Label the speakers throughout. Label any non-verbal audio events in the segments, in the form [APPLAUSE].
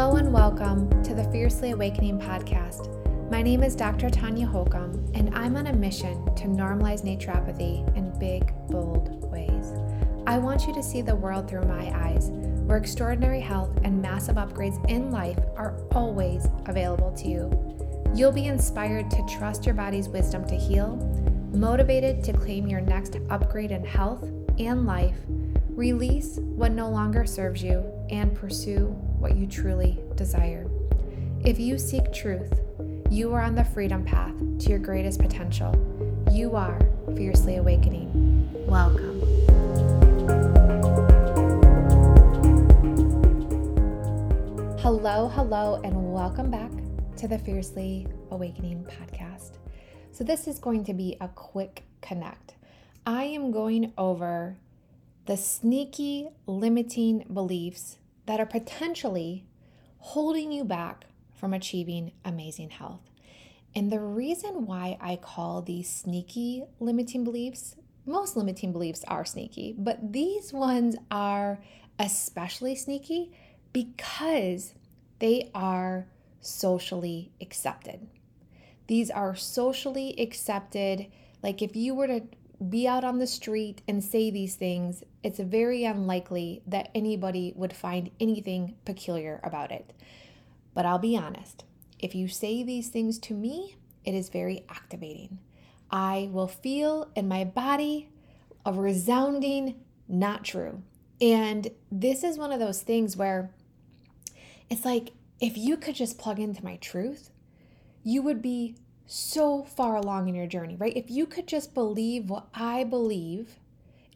Speaker 1: Hello and welcome to the Fiercely Awakening podcast. My name is Dr. Tanya Holcomb, and I'm on a mission to normalize naturopathy in big, bold ways. I want you to see the world through my eyes, where extraordinary health and massive upgrades in life are always available to you. You'll be inspired to trust your body's wisdom to heal, motivated to claim your next upgrade in health and life, release what no longer serves you, and pursue what you truly desire. If you seek truth, you are on the freedom path to your greatest potential. You are fiercely awakening. Welcome. Hello, hello, and welcome back to the Fiercely Awakening podcast. So, this is going to be a quick connect. I am going over the sneaky limiting beliefs that are potentially holding you back from achieving amazing health. And the reason why I call these sneaky limiting beliefs, most limiting beliefs are sneaky, but these ones are especially sneaky because they are socially accepted. These are socially accepted. Like if you were to be out on the street and say these things, it's very unlikely that anybody would find anything peculiar about it. But I'll be honest, if you say these things to me, it is very activating. I will feel in my body a resounding not true. And this is one of those things where it's like if you could just plug into my truth, you would be so far along in your journey, right? If you could just believe what I believe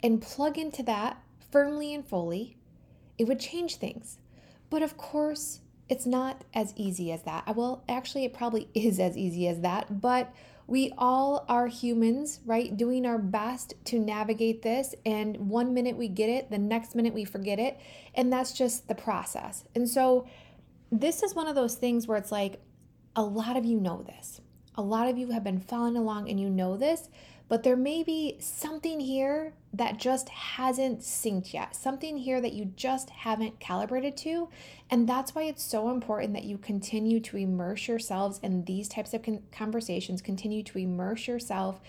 Speaker 1: and plug into that firmly and fully, it would change things. But of course, it's not as easy as that. Well, actually, it probably [LAUGHS] is as easy as that, but we all are humans, right? Doing our best to navigate this. And one minute we get it, the next minute we forget it. And that's just the process. And so, this is one of those things where it's like a lot of you know this. A lot of you have been following along and you know this, but there may be something here that just hasn't synced yet, something here that you just haven't calibrated to. And that's why it's so important that you continue to immerse yourselves in these types of conversations, continue to immerse yourself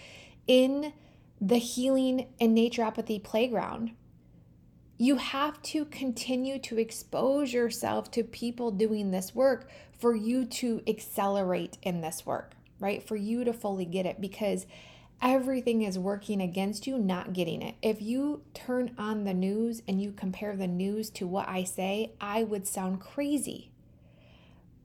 Speaker 1: in the healing and naturopathy playground. You have to continue to expose yourself to people doing this work for you to accelerate in this work, right? For you to fully get it because everything is working against you not getting it. If you turn on the news and you compare the news to what I say, I would sound crazy.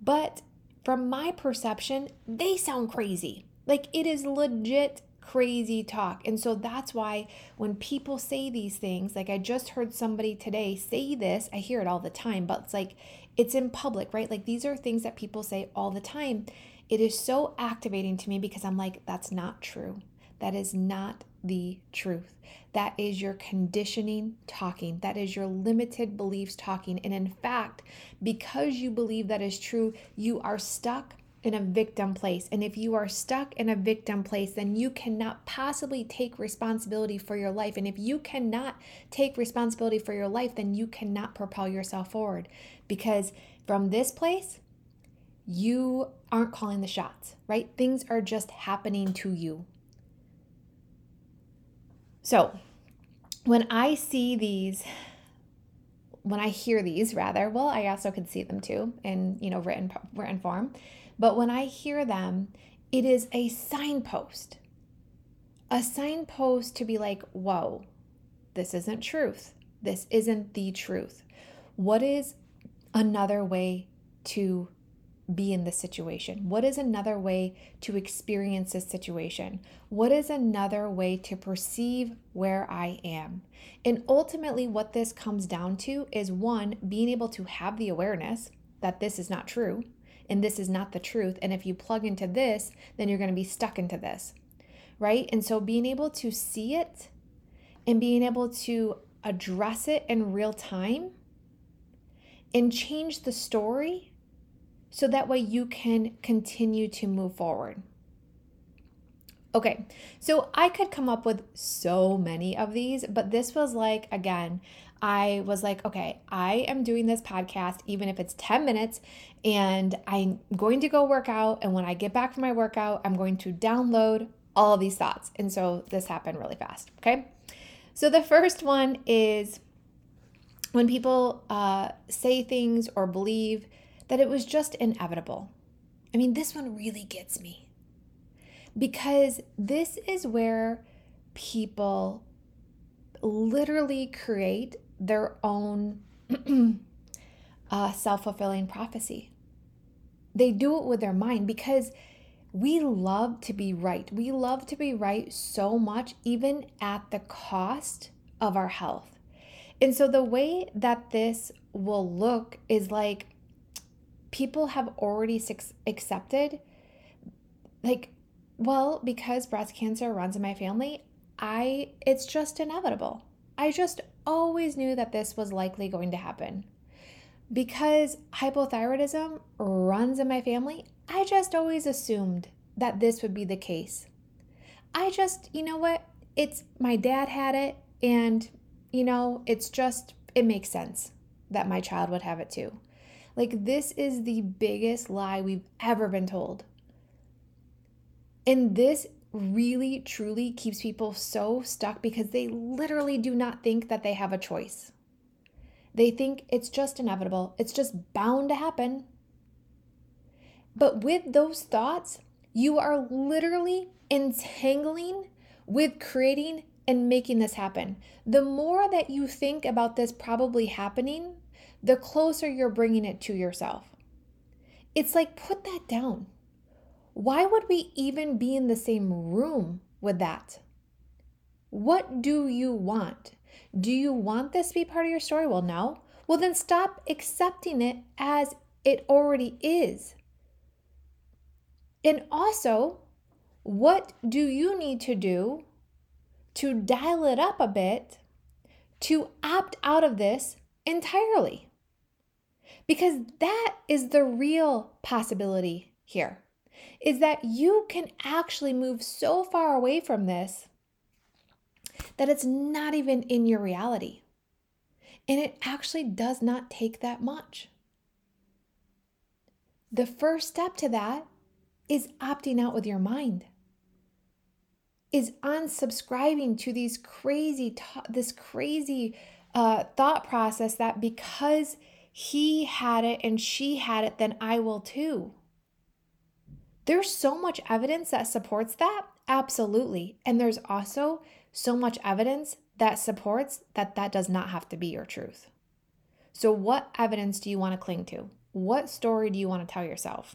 Speaker 1: But from my perception, they sound crazy. Like it is legit crazy talk. And so that's why when people say these things, like I just heard somebody today say this, I hear it all the time, but it's like it's in public, right? Like these are things that people say all the time. It is so activating to me because I'm like, that's not true. That is not the truth. That is your conditioning talking. That is your limited beliefs talking. And in fact, because you believe that is true, you are stuck in a victim place. And if you are stuck in a victim place, then you cannot possibly take responsibility for your life. And if you cannot take responsibility for your life, then you cannot propel yourself forward. Because from this place, you aren't calling the shots, right? Things are just happening to you. So, when I see these, when I hear these, rather, well, I also could see them too in you know written written form, but when I hear them, it is a signpost, a signpost to be like, whoa, this isn't truth. This isn't the truth. What is another way to be in this situation? What is another way to experience this situation? What is another way to perceive where I am? And ultimately, what this comes down to is one, being able to have the awareness that this is not true and this is not the truth. And if you plug into this, then you're going to be stuck into this, right? And so being able to see it and being able to address it in real time and change the story so that way you can continue to move forward. Okay, so I could come up with so many of these, but this was like, again, I was like, okay, I am doing this podcast, even if it's 10 minutes, and I'm going to go work out. And when I get back from my workout, I'm going to download all these thoughts. And so this happened really fast. Okay. So the first one is when people uh, say things or believe that it was just inevitable. I mean, this one really gets me because this is where people literally create their own [CLEARS THROAT] uh, self fulfilling prophecy. They do it with their mind because we love to be right. We love to be right so much, even at the cost of our health. And so the way that this will look is like people have already accepted, like, well, because breast cancer runs in my family, I it's just inevitable. I just always knew that this was likely going to happen. Because hypothyroidism runs in my family, I just always assumed that this would be the case. I just, you know what? It's my dad had it, and, you know, it's just, it makes sense that my child would have it too. Like, this is the biggest lie we've ever been told. And this really, truly keeps people so stuck because they literally do not think that they have a choice. They think it's just inevitable, it's just bound to happen. But with those thoughts, you are literally entangling with creating and making this happen. The more that you think about this probably happening, the closer you're bringing it to yourself. It's like, put that down. Why would we even be in the same room with that? What do you want? Do you want this to be part of your story? Well, no. Well, then stop accepting it as it already is. And also, what do you need to do to dial it up a bit to opt out of this entirely? Because that is the real possibility here is that you can actually move so far away from this that it's not even in your reality. And it actually does not take that much. The first step to that is opting out with your mind. Is unsubscribing to these crazy this crazy uh, thought process that because he had it and she had it, then I will too. There's so much evidence that supports that. Absolutely. And there's also so much evidence that supports that that does not have to be your truth. So, what evidence do you want to cling to? What story do you want to tell yourself?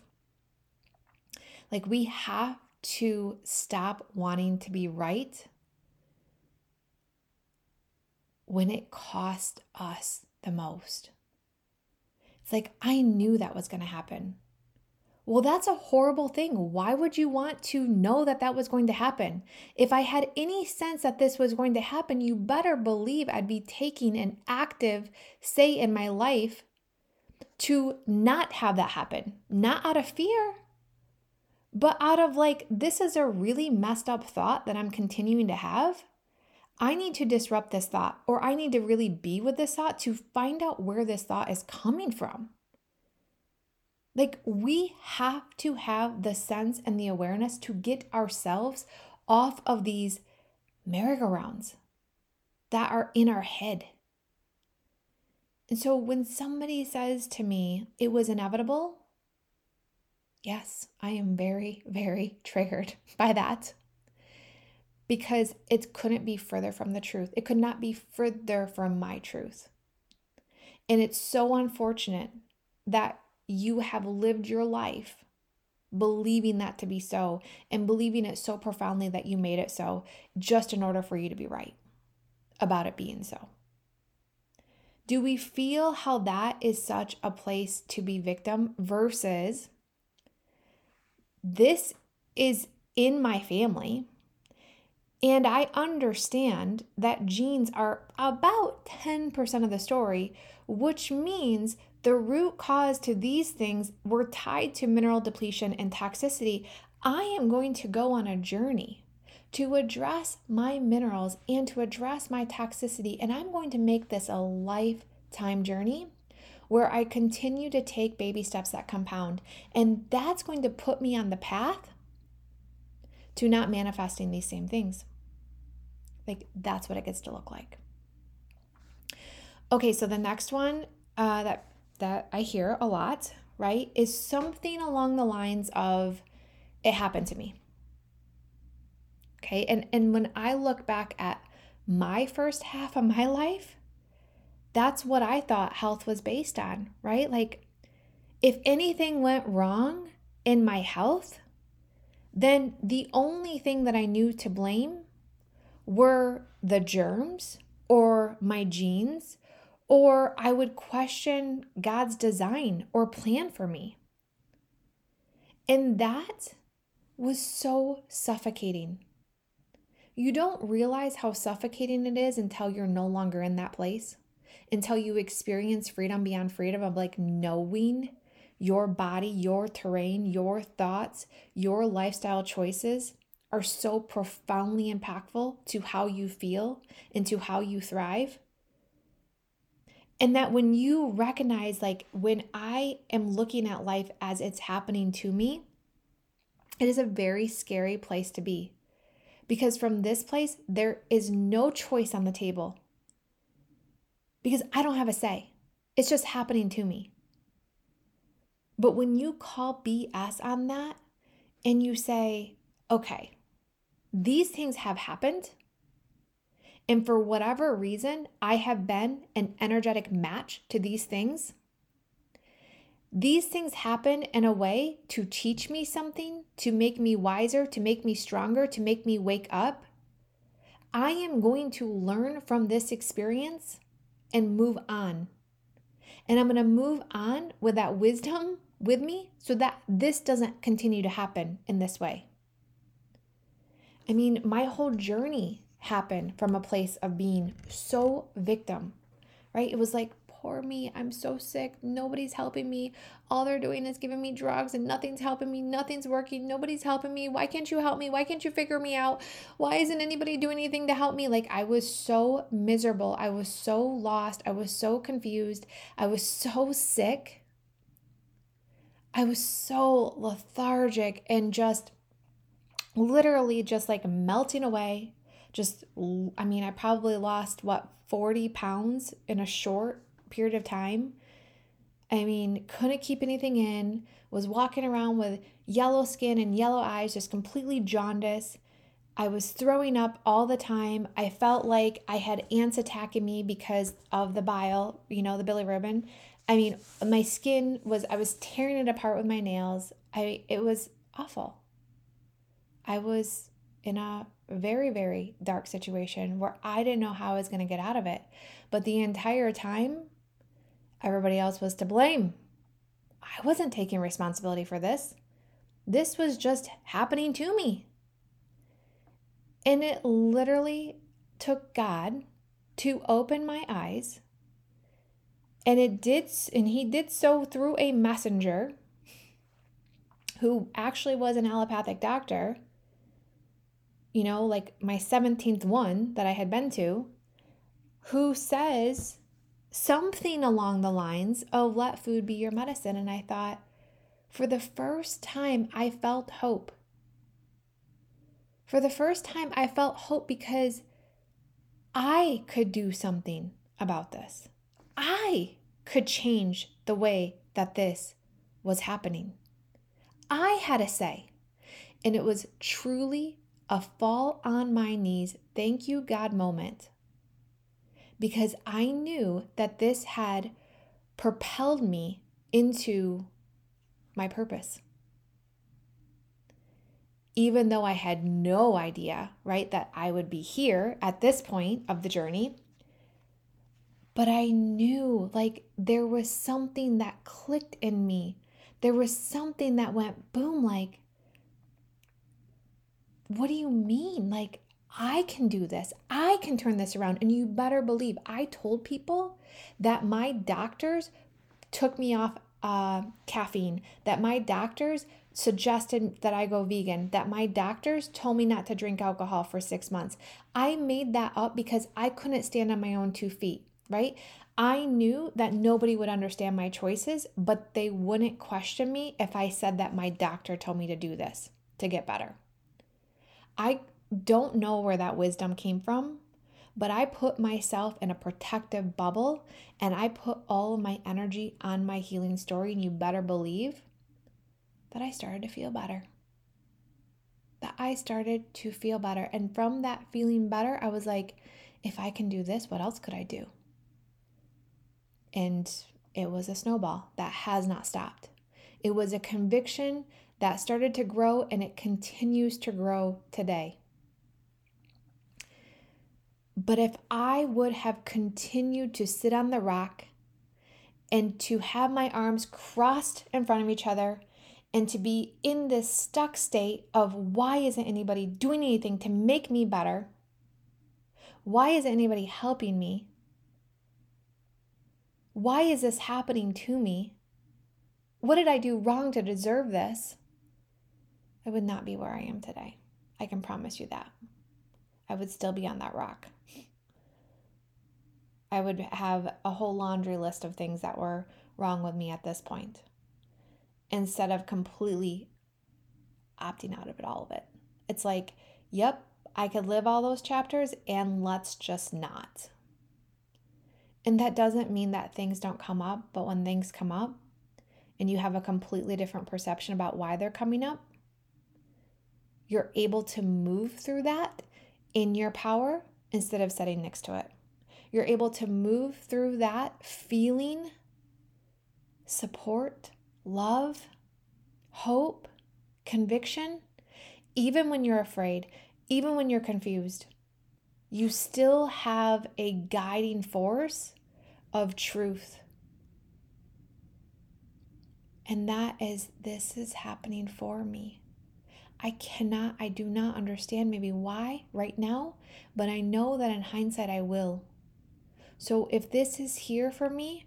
Speaker 1: Like, we have to stop wanting to be right when it costs us the most. It's like, I knew that was going to happen. Well, that's a horrible thing. Why would you want to know that that was going to happen? If I had any sense that this was going to happen, you better believe I'd be taking an active say in my life to not have that happen. Not out of fear, but out of like, this is a really messed up thought that I'm continuing to have. I need to disrupt this thought, or I need to really be with this thought to find out where this thought is coming from. Like, we have to have the sense and the awareness to get ourselves off of these merry-go-rounds that are in our head. And so, when somebody says to me, it was inevitable, yes, I am very, very [LAUGHS] triggered by that because it couldn't be further from the truth. It could not be further from my truth. And it's so unfortunate that you have lived your life believing that to be so and believing it so profoundly that you made it so just in order for you to be right about it being so. Do we feel how that is such a place to be victim versus this is in my family? And I understand that genes are about 10% of the story, which means the root cause to these things were tied to mineral depletion and toxicity, I am going to go on a journey to address my minerals and to address my toxicity. And I'm going to make this a lifetime journey where I continue to take baby steps that compound. And that's going to put me on the path to not manifesting these same things. Like, that's what it gets to look like. Okay, so the next one uh, that that I hear a lot, right, is something along the lines of, "It happened to me." Okay, and and when I look back at my first half of my life, that's what I thought health was based on, right? Like, if anything went wrong in my health, then the only thing that I knew to blame were the germs or my genes, or I would question God's design or plan for me. And that was so suffocating. You don't realize how suffocating it is until you're no longer in that place until you experience freedom beyond freedom of like knowing your body, your terrain, your thoughts, your lifestyle choices are so profoundly impactful to how you feel and to how you thrive. And that when you recognize, like, when I am looking at life as it's happening to me, it is a very scary place to be. Because from this place, there is no choice on the table because I don't have a say. It's just happening to me. But when you call BS on that and you say, okay, these things have happened, and for whatever reason, I have been an energetic match to these things. These things happen in a way to teach me something, to make me wiser, to make me stronger, to make me wake up. I am going to learn from this experience and move on. And I'm going to move on with that wisdom with me so that this doesn't continue to happen in this way. I mean, my whole journey happened from a place of being so victim, right? It was like poor me. I'm so sick. Nobody's helping me. All they're doing is giving me drugs and nothing's helping me. Nothing's working. Nobody's helping me. Why can't you help me? Why can't you figure me out? Why isn't anybody doing anything to help me? Like I was so miserable. I was so lost. I was so confused. I was so sick. I was so lethargic and just literally just like melting away. Just, I mean, I probably lost what, 40 pounds in a short period of time. I mean, couldn't keep anything in, was walking around with yellow skin and yellow eyes, just completely jaundiced. I was throwing up all the time. I felt like I had ants attacking me because of the bile, you know, the bilirubin. I mean, my skin was I was tearing it apart with my nails. I it was awful. I was in a very very dark situation where I didn't know how I was going to get out of it. But the entire time Everybody else was to blame. I wasn't taking responsibility for this. This was just happening to me. And it literally took God to open my eyes. And it did and he did so through a messenger who actually was an allopathic doctor. You know, like my 17th one that I had been to, who says something along the lines of let food be your medicine. And I thought, for the first time, I felt hope. For the first time, I felt hope because I could do something about this. I could change the way that this was happening. I had a say. And it was truly a fall on my knees, thank you, God moment because I knew that this had propelled me into my purpose. Even though I had no idea, right, that I would be here at this point of the journey, but I knew like there was something that clicked in me. There was something that went boom, like, what do you mean? Like, I can do this. I can turn this around. And you better believe I told people that my doctors took me off uh, caffeine, that my doctors suggested that I go vegan, that my doctors told me not to drink alcohol for six months. I made that up because I couldn't stand on my own two feet, right? I knew that nobody would understand my choices, but they wouldn't question me if I said that my doctor told me to do this to get better. I don't know where that wisdom came from, but I put myself in a protective bubble and I put all of my energy on my healing story. And you better believe that I started to feel better. That I started to feel better. And from that feeling better, I was like, if I can do this, what else could I do? And it was a snowball that has not stopped. It was a conviction that started to grow and it continues to grow today. But if I would have continued to sit on the rock and to have my arms crossed in front of each other and to be in this stuck state of why isn't anybody doing anything to make me better? Why isn't anybody helping me? Why is this happening to me? What did I do wrong to deserve this? I would not be where I am today. I can promise you that. I would still be on that rock. I would have a whole laundry list of things that were wrong with me at this point instead of completely opting out of it, all of it. It's like, yep, I could live all those chapters and let's just not. And that doesn't mean that things don't come up, but when things come up and you have a completely different perception about why they're coming up, you're able to move through that in your power instead of sitting next to it. You're able to move through that feeling support, love, hope, conviction, even when you're afraid, even when you're confused. You still have a guiding force of truth. And that is, this is happening for me. I cannot, I do not understand maybe why right now, but I know that in hindsight I will. So if this is here for me,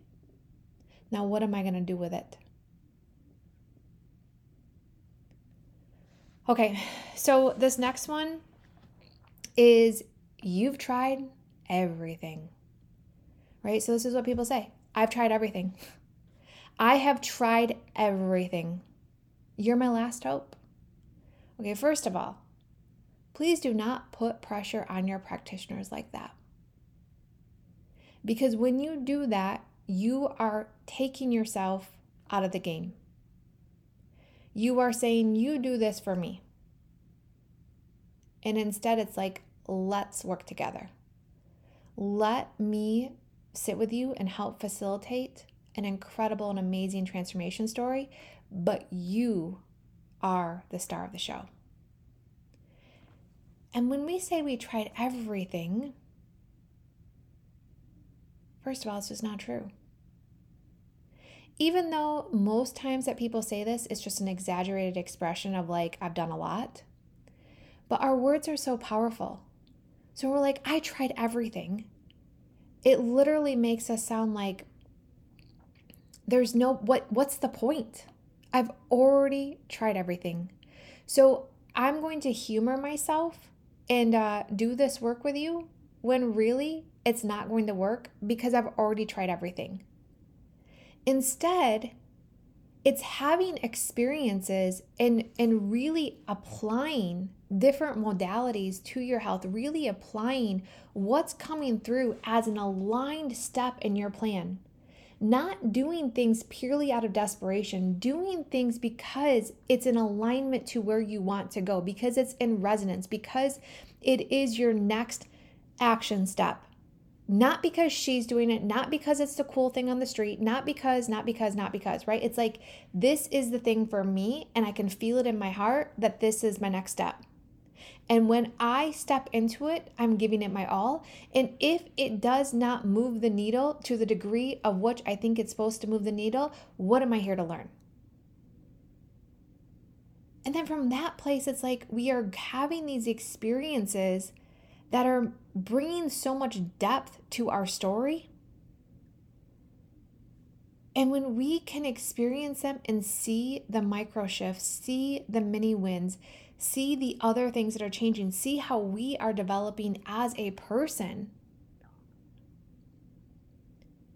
Speaker 1: now what am I going to do with it? Okay, so this next one is you've tried everything right? So this is what people say I've tried everything. [LAUGHS] I have tried everything. You're my last hope. Okay, first of all, please do not put pressure on your practitioners like that. Because when you do that, you are taking yourself out of the game. You are saying, You do this for me. And instead, it's like, Let's work together. Let me sit with you and help facilitate an incredible and amazing transformation story, but you are the star of the show. And when we say we tried everything, first of all, it's just not true. Even though most times that people say this, it's just an exaggerated expression of like, I've done a lot. But our words are so powerful. So we're like, I tried everything it literally makes us sound like there's no what what's the point? I've already tried everything. So I'm going to humor myself and uh, do this work with you when really it's not going to work because I've already tried everything. Instead, it's having experiences and and really applying different modalities to your health really applying what's coming through as an aligned step in your plan not doing things purely out of desperation, doing things because it's in alignment to where you want to go, because it's in resonance, because it is your next action step. Not because she's doing it, not because it's the cool thing on the street, not because, not because, not because, right? It's like this is the thing for me, and I can feel it in my heart that this is my next step. And when I step into it, I'm giving it my all. And if it does not move the needle to the degree of which I think it's supposed to move the needle, what am I here to learn? And then from that place, it's like we are having these experiences that are bringing so much depth to our story. And when we can experience them and see the micro shifts, see the mini wins, see the other things that are changing, see how we are developing as a person,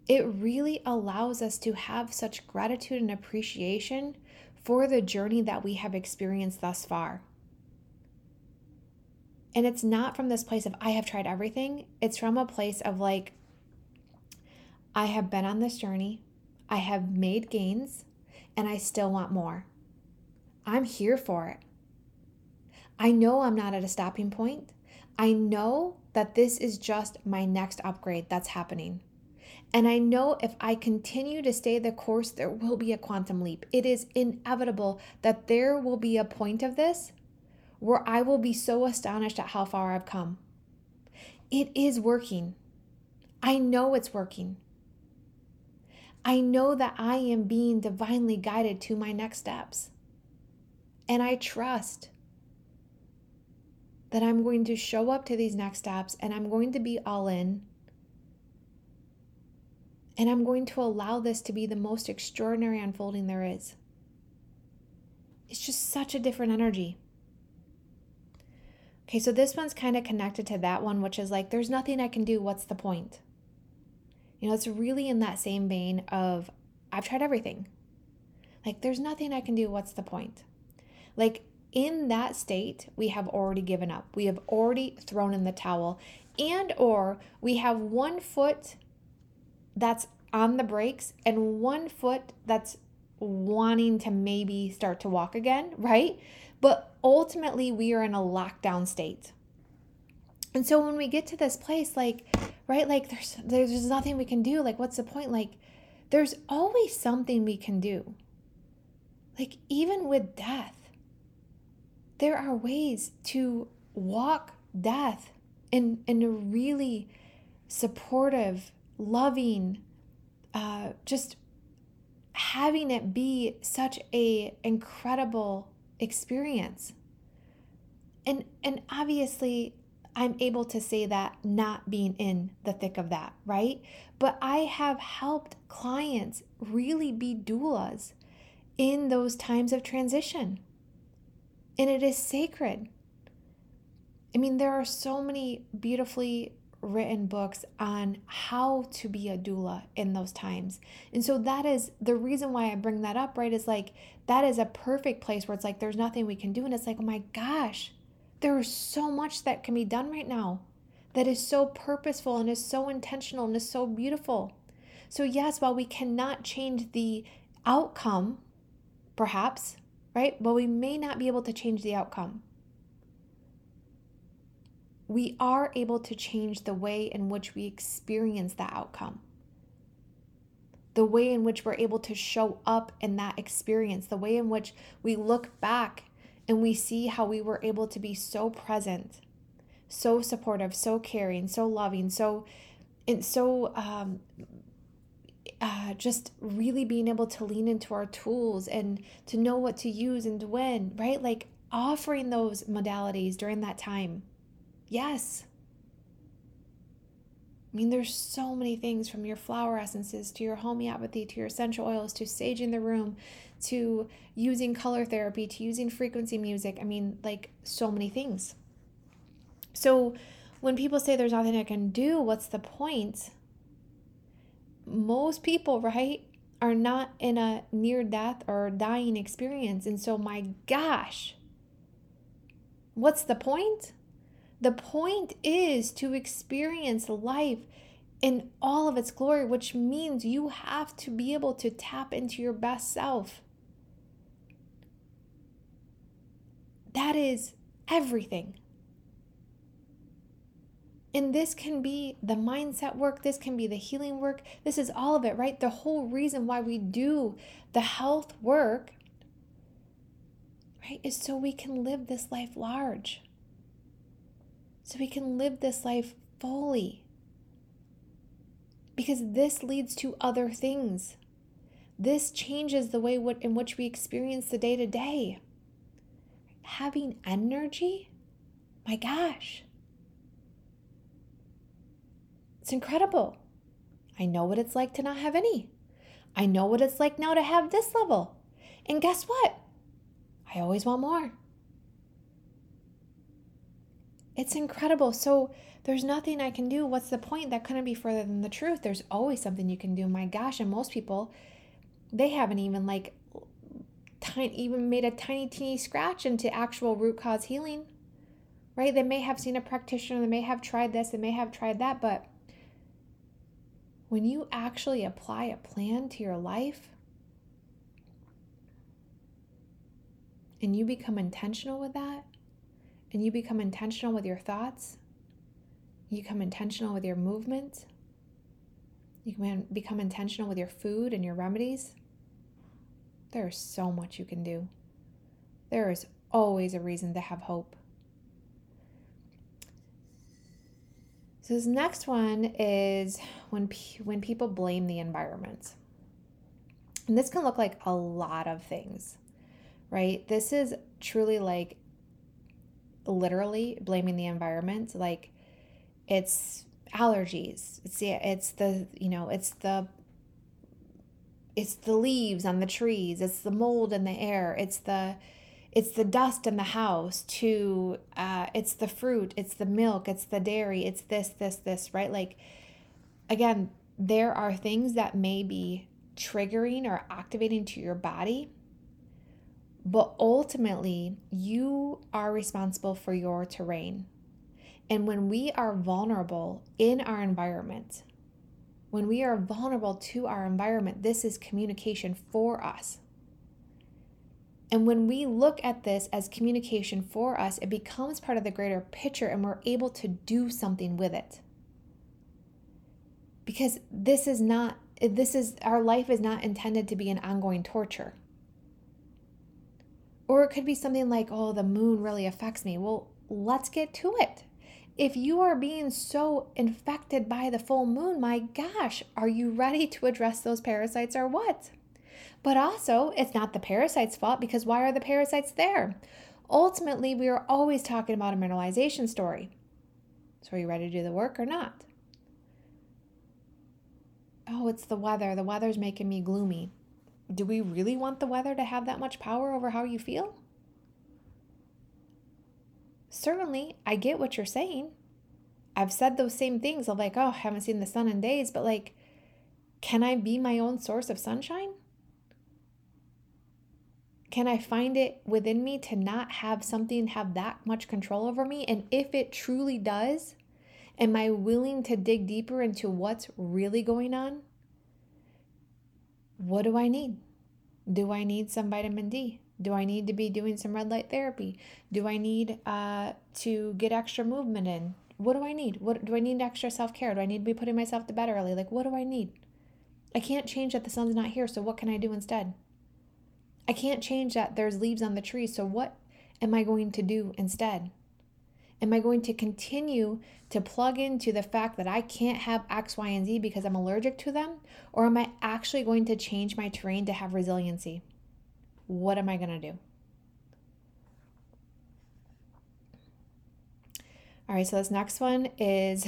Speaker 1: it really allows us to have such gratitude and appreciation for the journey that we have experienced thus far. And it's not from this place of, I have tried everything. It's from a place of like, I have been on this journey, I have made gains, and I still want more. I'm here for it. I know I'm not at a stopping point. I know that this is just my next upgrade that's happening. And I know if I continue to stay the course, there will be a quantum leap. It is inevitable that there will be a point of this where I will be so astonished at how far I've come. It is working. I know it's working. I know that I am being divinely guided to my next steps. And I trust that I'm going to show up to these next steps and I'm going to be all in. And I'm going to allow this to be the most extraordinary unfolding there is. It's just such a different energy. Okay, so this one's kind of connected to that one, which is like, there's nothing I can do. What's the point? You know, it's really in that same vein of, I've tried everything. Like, there's nothing I can do. What's the point? Like, in that state, we have already given up. We have already thrown in the towel. And or we have one foot that's on the brakes and one foot that's wanting to maybe start to walk again, right? But ultimately, we are in a lockdown state. And so when we get to this place, like, right, like there's there's nothing we can do. Like, what's the point? Like, there's always something we can do. Like, even with death, there are ways to walk death in in a really supportive, loving, uh, just having it be such a incredible experience. And and obviously I'm able to say that not being in the thick of that, right? But I have helped clients really be doulas in those times of transition. And it is sacred. I mean, there are so many beautifully written books on how to be a doula in those times. And so that is the reason why I bring that up, right? Is like that is a perfect place where it's like there's nothing we can do. And it's like, oh my gosh, there is so much that can be done right now that is so purposeful and is so intentional and is so beautiful. So, yes, while we cannot change the outcome, perhaps, right? But we may not be able to change the outcome we are able to change the way in which we experience that outcome. The way in which we're able to show up in that experience, the way in which we look back and we see how we were able to be so present, so supportive, so caring, so loving, so and so um, uh, just really being able to lean into our tools and to know what to use and when, right? Like offering those modalities during that time Yes. I mean, there's so many things from your flower essences to your homeopathy to your essential oils to saging the room to using color therapy to using frequency music. I mean, like so many things. So when people say there's nothing I can do, what's the point? Most people, right, are not in a near death or dying experience. And so, my gosh, what's the point? The point is to experience life in all of its glory, which means you have to be able to tap into your best self. That is everything. And this can be the mindset work, this can be the healing work, this is all of it, right? The whole reason why we do the health work, right, is so we can live this life large so we can live this life fully. Because this leads to other things. This changes the way in which we experience the day to day. Having energy, my gosh, it's incredible. I know what it's like to not have any. I know what it's like now to have this level. And guess what? I always want more. It's incredible. So there's nothing I can do. What's the point? That couldn't be further than the truth. There's always something you can do. My gosh, and most people, they haven't even like tiny even made a tiny teeny scratch into actual root cause healing. Right? They may have seen a practitioner, they may have tried this, they may have tried that, but when you actually apply a plan to your life and you become intentional with that, and you become intentional with your thoughts, you become intentional with your movement, you can become intentional with your food and your remedies, there is so much you can do. There is always a reason to have hope. So this next one is when when people blame the environment. And this can look like a lot of things. Right? This is truly like literally blaming the environment like it's allergies. It's the it's the, you know, it's the it's the leaves on the trees, it's the mold in the air, it's the it's the dust in the house to uh, it's the fruit it's the milk it's the dairy it's this this this right like again there are things that may be triggering or activating to your body but ultimately you are responsible for your terrain and when we are vulnerable in our environment when we are vulnerable to our environment this is communication for us and when we look at this as communication for us, it becomes part of the greater picture and we're able to do something with it. Because this is not, this is, our life is not intended to be an ongoing torture. Or it could be something like, oh, the moon really affects me. Well, let's get to it. If you are being so infected by the full moon, my gosh, are you ready to address those parasites or what? But also, it's not the parasite's fault because why are the parasites there? Ultimately, we are always talking about a mineralization story. So, are you ready to do the work or not? Oh, it's the weather. The weather's making me gloomy. Do we really want the weather to have that much power over how you feel? Certainly, I get what you're saying. I've said those same things of like, oh, I haven't seen the sun in days, but like, can I be my own source of sunshine? Can I find it within me to not have something have that much control over me? And if it truly does, am I willing to dig deeper into what's really going on? What do I need? Do I need some vitamin D? Do I need to be doing some red light therapy? Do I need uh, to get extra movement in? What do I need? What do I need extra self care? Do I need to be putting myself to bed early? Like, what do I need? I can't change that the sun's not here, so what can I do instead? I can't change that there's leaves on the tree. So, what am I going to do instead? Am I going to continue to plug into the fact that I can't have X, Y, and Z because I'm allergic to them? Or am I actually going to change my terrain to have resiliency? What am I going to do? All right, so this next one is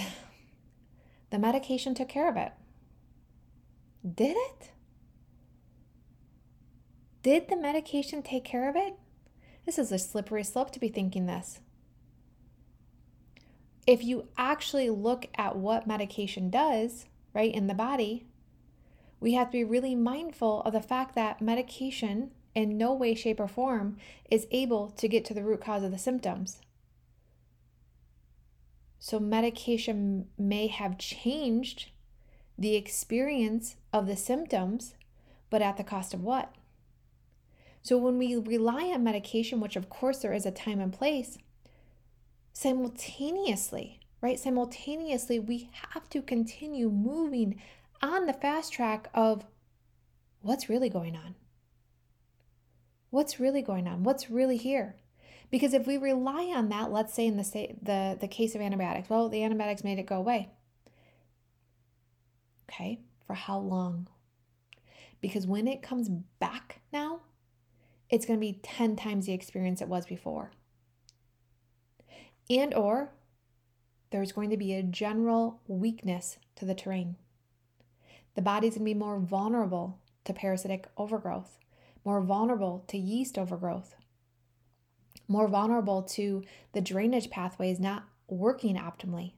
Speaker 1: [LAUGHS] the medication took care of it. Did it? Did the medication take care of it? This is a slippery slope to be thinking this. If you actually look at what medication does, right, in the body, we have to be really mindful of the fact that medication, in no way, shape, or form, is able to get to the root cause of the symptoms. So, medication may have changed the experience of the symptoms, but at the cost of what? So when we rely on medication, which of course there is a time and place, simultaneously, right? Simultaneously, we have to continue moving on the fast track of what's really going on. What's really going on? What's really here? Because if we rely on that, let's say in the the the case of antibiotics, well, the antibiotics made it go away. Okay, for how long? Because when it comes back now, it's going to be 10 times the experience it was before. And or there's going to be a general weakness to the terrain. The body's going to be more vulnerable to parasitic overgrowth, more vulnerable to yeast overgrowth, more vulnerable to the drainage pathways not working optimally.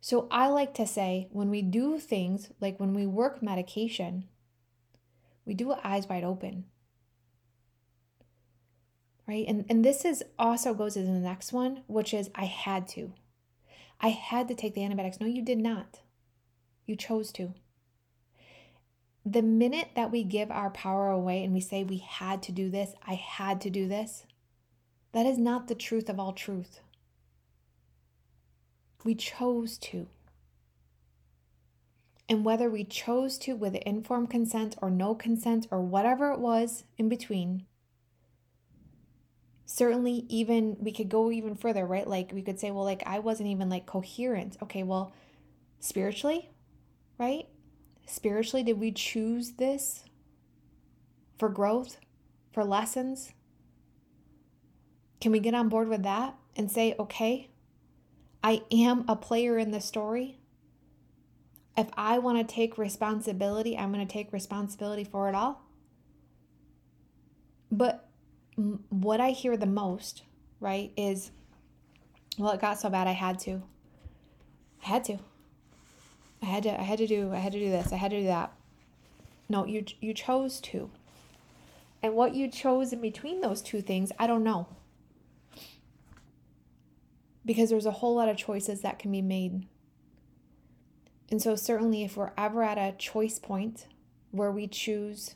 Speaker 1: So I like to say when we do things like when we work medication, we do it eyes wide open. Right? And and this is also goes into the next one, which is I had to. I had to take the antibiotics. No, you did not. You chose to. The minute that we give our power away and we say we had to do this, I had to do this, that is not the truth of all truth. We chose to. And whether we chose to with informed consent or no consent or whatever it was in between, certainly even we could go even further, right? Like we could say, well, like I wasn't even like coherent. Okay, well, spiritually, right? Spiritually, did we choose this for growth, for lessons? Can we get on board with that and say, okay, I am a player in the story. If I want to take responsibility, I'm going to take responsibility for it all. But what I hear the most, right, is well, it got so bad I had to. I had to. I had to I had to do I had to do this. I had to do that. No, you you chose to. And what you chose in between those two things, I don't know because there's a whole lot of choices that can be made. And so, certainly, if we're ever at a choice point where we choose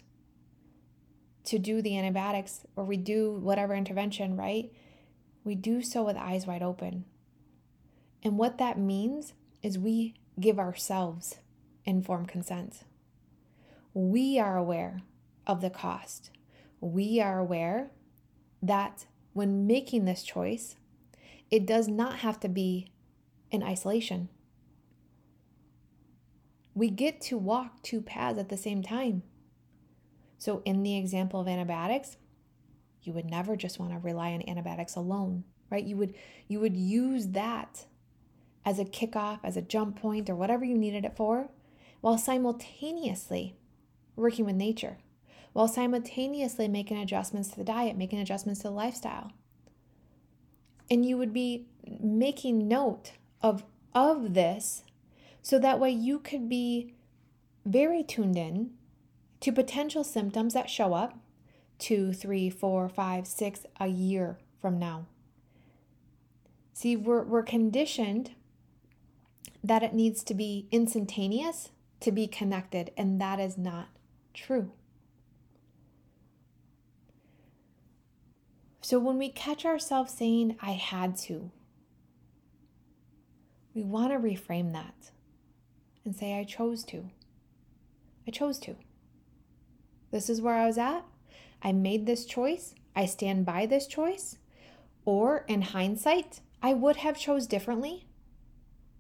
Speaker 1: to do the antibiotics or we do whatever intervention, right? We do so with eyes wide open. And what that means is we give ourselves informed consent. We are aware of the cost. We are aware that when making this choice, it does not have to be in isolation. We get to walk two paths at the same time. So, in the example of antibiotics, you would never just want to rely on antibiotics alone, right? You would you would use that as a kickoff, as a jump point, or whatever you needed it for, while simultaneously working with nature, while simultaneously making adjustments to the diet, making adjustments to the lifestyle and you would be making note of of this so that way you could be very tuned in to potential symptoms that show up two, three, four, five, six, a year from now. See, we're, we're conditioned that it needs to be instantaneous to be connected, and that is not true. So when we catch ourselves saying, I had to, we want to reframe that and say, I chose to. I chose to. This is where I was at. I made this choice. I stand by this choice. Or in hindsight, I would have chose differently.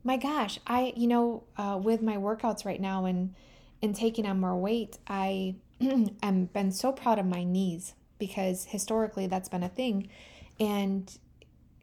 Speaker 1: My gosh, I, you know, uh, with my workouts right now and and taking on more weight, I [CLEARS THROAT] am been so proud of my knees because historically that's been a thing. And,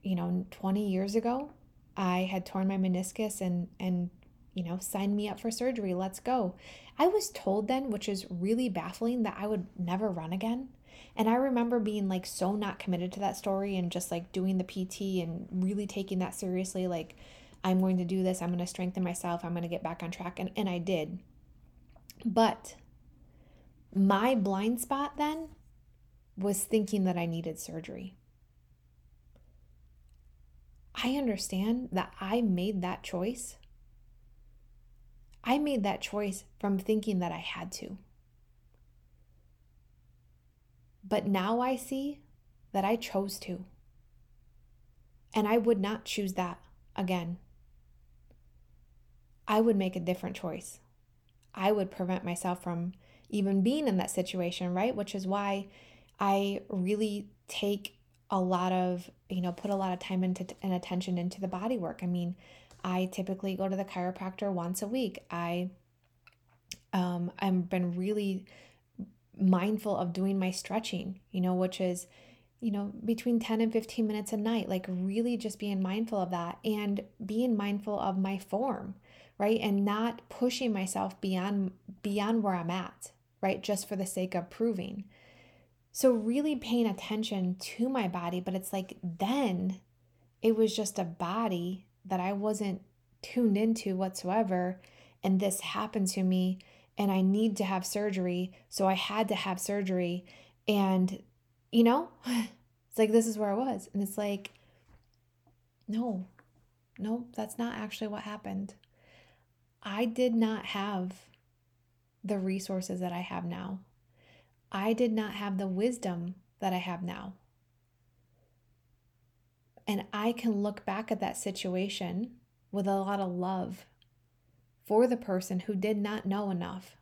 Speaker 1: you know, 20 years ago, I had torn my meniscus and, and, you know, signed me up for surgery. Let's go. I was told then, which is really baffling, that I would never run again. And I remember being like so not committed to that story and just like doing the PT and really taking that seriously. Like, I'm going to do this. I'm going to strengthen myself. I'm going to get back on track. And, and I did. But my blind spot then was thinking that I needed surgery. I understand that I made that choice. I made that choice from thinking that I had to. But now I see that I chose to. And I would not choose that again. I would make a different choice. I would prevent myself from even being in that situation, right? Which is why I really take a lot of, you know, put a lot of time into and attention into the body work. I mean, I typically go to the chiropractor once a week. I um I've been really mindful of doing my stretching, you know, which is you know, between 10 and 15 minutes a night, like really just being mindful of that and being mindful of my form, right? And not pushing myself beyond beyond where I'm at, right? Just for the sake of proving. So, really paying attention to my body, but it's like then it was just a body that I wasn't tuned into whatsoever. And this happened to me, and I need to have surgery. So, I had to have surgery. And, you know, [LAUGHS] it's like this is where I was. And it's like, no, no, that's not actually what happened. I did not have the resources that I have now. I did not have the wisdom that I have now. And I can look back at that situation with a lot of love for the person who did not know enough.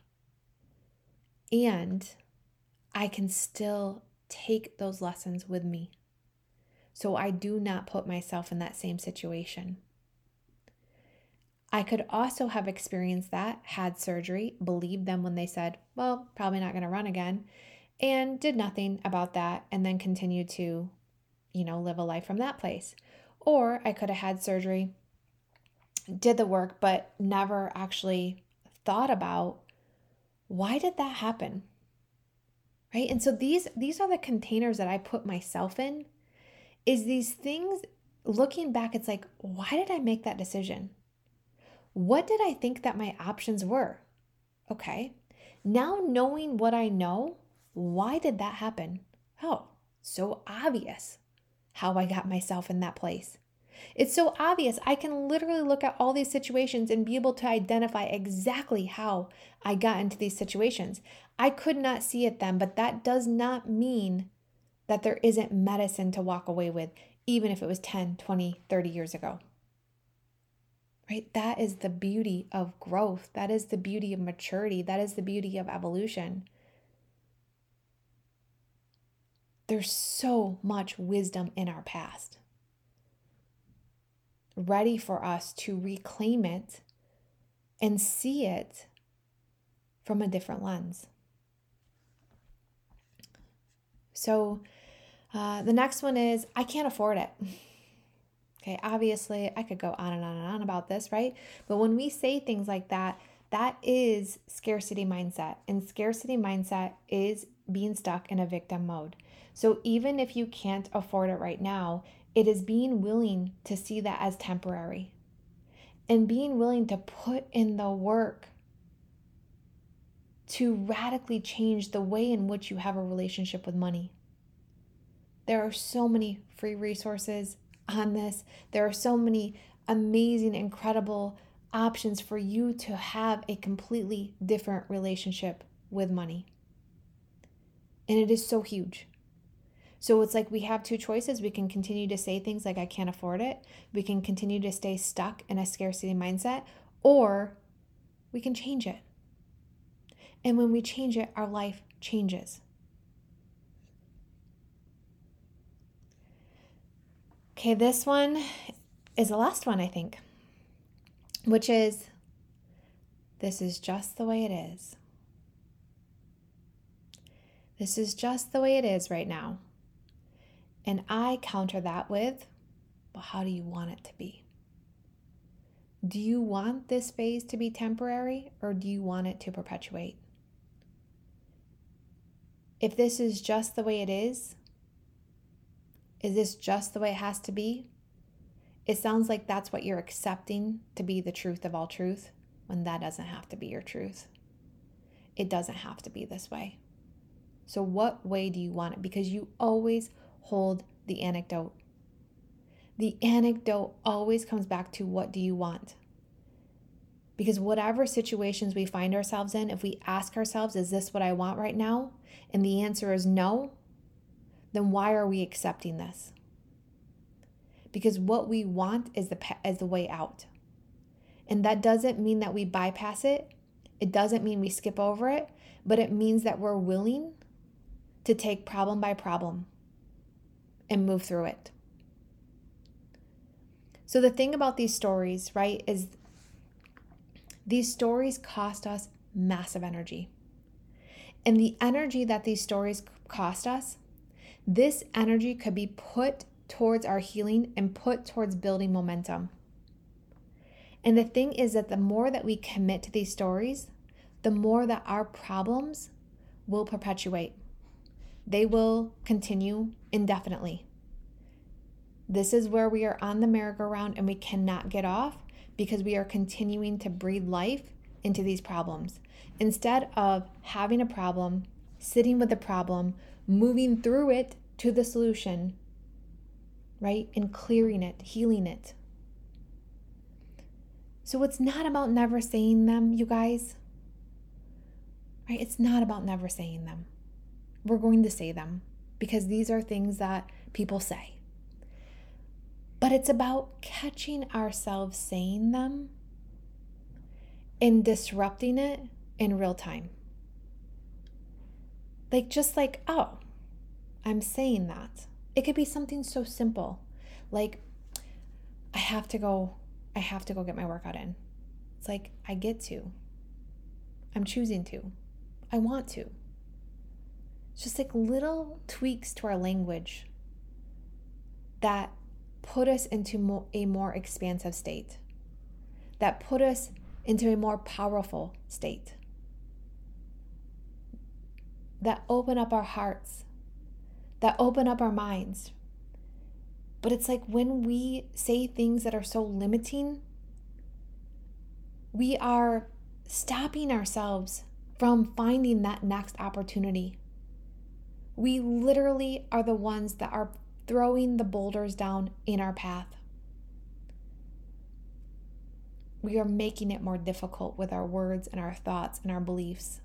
Speaker 1: And I can still take those lessons with me. So I do not put myself in that same situation. I could also have experienced that, had surgery, believed them when they said, well, probably not going to run again, and did nothing about that and then continued to, you know, live a life from that place. Or I could have had surgery, did the work, but never actually thought about why did that happen? Right? And so these these are the containers that I put myself in is these things looking back it's like why did I make that decision? What did I think that my options were? Okay. Now knowing what I know, why did that happen? Oh, so obvious how I got myself in that place. It's so obvious. I can literally look at all these situations and be able to identify exactly how I got into these situations. I could not see it then, but that does not mean that there isn't medicine to walk away with, even if it was 10, 20, 30 years ago right? That is the beauty of growth. That is the beauty of maturity. That is the beauty of evolution. There's so much wisdom in our past, ready for us to reclaim it and see it from a different lens. So, uh, the next one is I can't afford it. [LAUGHS] Okay, obviously, I could go on and on and on about this, right? But when we say things like that, that is scarcity mindset. And scarcity mindset is being stuck in a victim mode. So even if you can't afford it right now, it is being willing to see that as temporary and being willing to put in the work to radically change the way in which you have a relationship with money. There are so many free resources on this. There are so many amazing, incredible options for you to have a completely different relationship with money. And it is so huge. So it's like we have two choices. We can continue to say things like, I can't afford it. We can continue to stay stuck in a scarcity mindset, or we can change it. And when we change it, our life changes. Okay, this one is the last one, I think, which is this is just the way it is. This is just the way it is right now. And I counter that with, well, how do you want it to be? Do you want this phase to be temporary or do you want it to perpetuate? If this is just the way it is, is this just the way it has to be? It sounds like that's what you're accepting to be the truth of all truth when that doesn't have to be your truth. It doesn't have to be this way. So, what way do you want it? Because you always hold the anecdote. The anecdote always comes back to what do you want? Because whatever situations we find ourselves in, if we ask ourselves, is this what I want right now? And the answer is no, then why are we accepting this? Because what we want is the is the way out. And that doesn't mean that we bypass it. It doesn't mean we skip over it, but it means that we're willing to take problem by problem and move through it. So the thing about these stories, right, is these stories cost us massive energy. And the energy that these stories cost us this energy could be put towards our healing and put towards building momentum. And the thing is that the more that we commit to these stories, the more that our problems will perpetuate. They will continue indefinitely. This is where we are on the merry-go-round and we cannot get off because we are continuing to breathe life into these problems. Instead of having a problem, sitting with the problem, moving through it to the solution, right? And clearing it, healing it. So it's not about never saying them, you guys. Right? It's not about never saying them. We're going to say them because these are things that people say. But it's about catching ourselves saying them and disrupting it in real time. Like, just like, oh, I'm saying that. It could be something so simple like, I have to go, I have to go get my workout in. It's like, I get to. I'm choosing to. I want to. Just like little tweaks to our language that put us into a more expansive state, that put us into a more powerful state, that open up our hearts, that open up our minds. But it's like when we say things that are so limiting, we are stopping ourselves from finding that next opportunity. We literally are the ones that are throwing the boulders down in our path. We are making it more difficult with our words and our thoughts and our beliefs.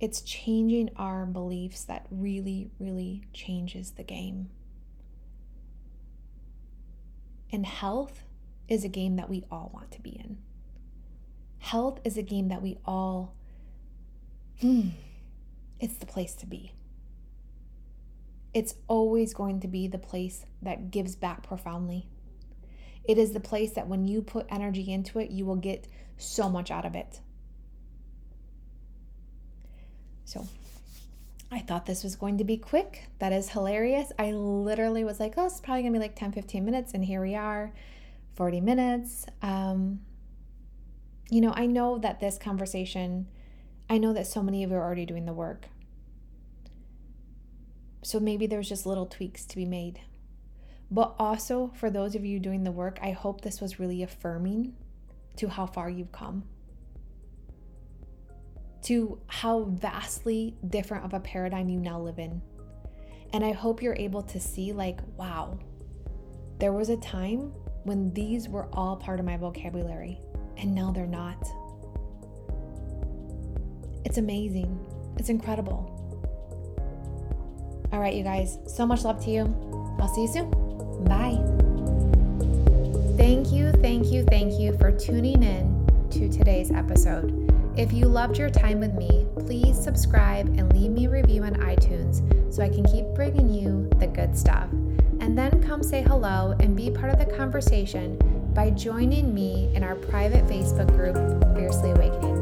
Speaker 1: It's changing our beliefs that really, really changes the game. And health is a game that we all want to be in. Health is a game that we all, hmm, it's the place to be. It's always going to be the place that gives back profoundly. It is the place that when you put energy into it, you will get so much out of it. So I thought this was going to be quick. That is hilarious. I literally was like, oh, it's probably gonna be like 10, 15 minutes. And here we are, 40 minutes. Um, you know, I know that this conversation, I know that so many of you are already doing the work. So maybe there's just little tweaks to be made. But also, for those of you doing the work, I hope this was really affirming to how far you've come, to how vastly different of a paradigm you now live in. And I hope you're able to see, like, wow, there was a time when these were all part of my vocabulary and now they're not. It's amazing. It's incredible. All right, you guys, so much love to you. I'll see you soon. Bye. Thank you, thank you, thank you for tuning in to today's episode. If you loved your time with me, please subscribe and leave me a review on iTunes so I can keep bringing you the good stuff. And then come say hello and be part of the conversation by joining me in our private Facebook group, Fiercely Awakening.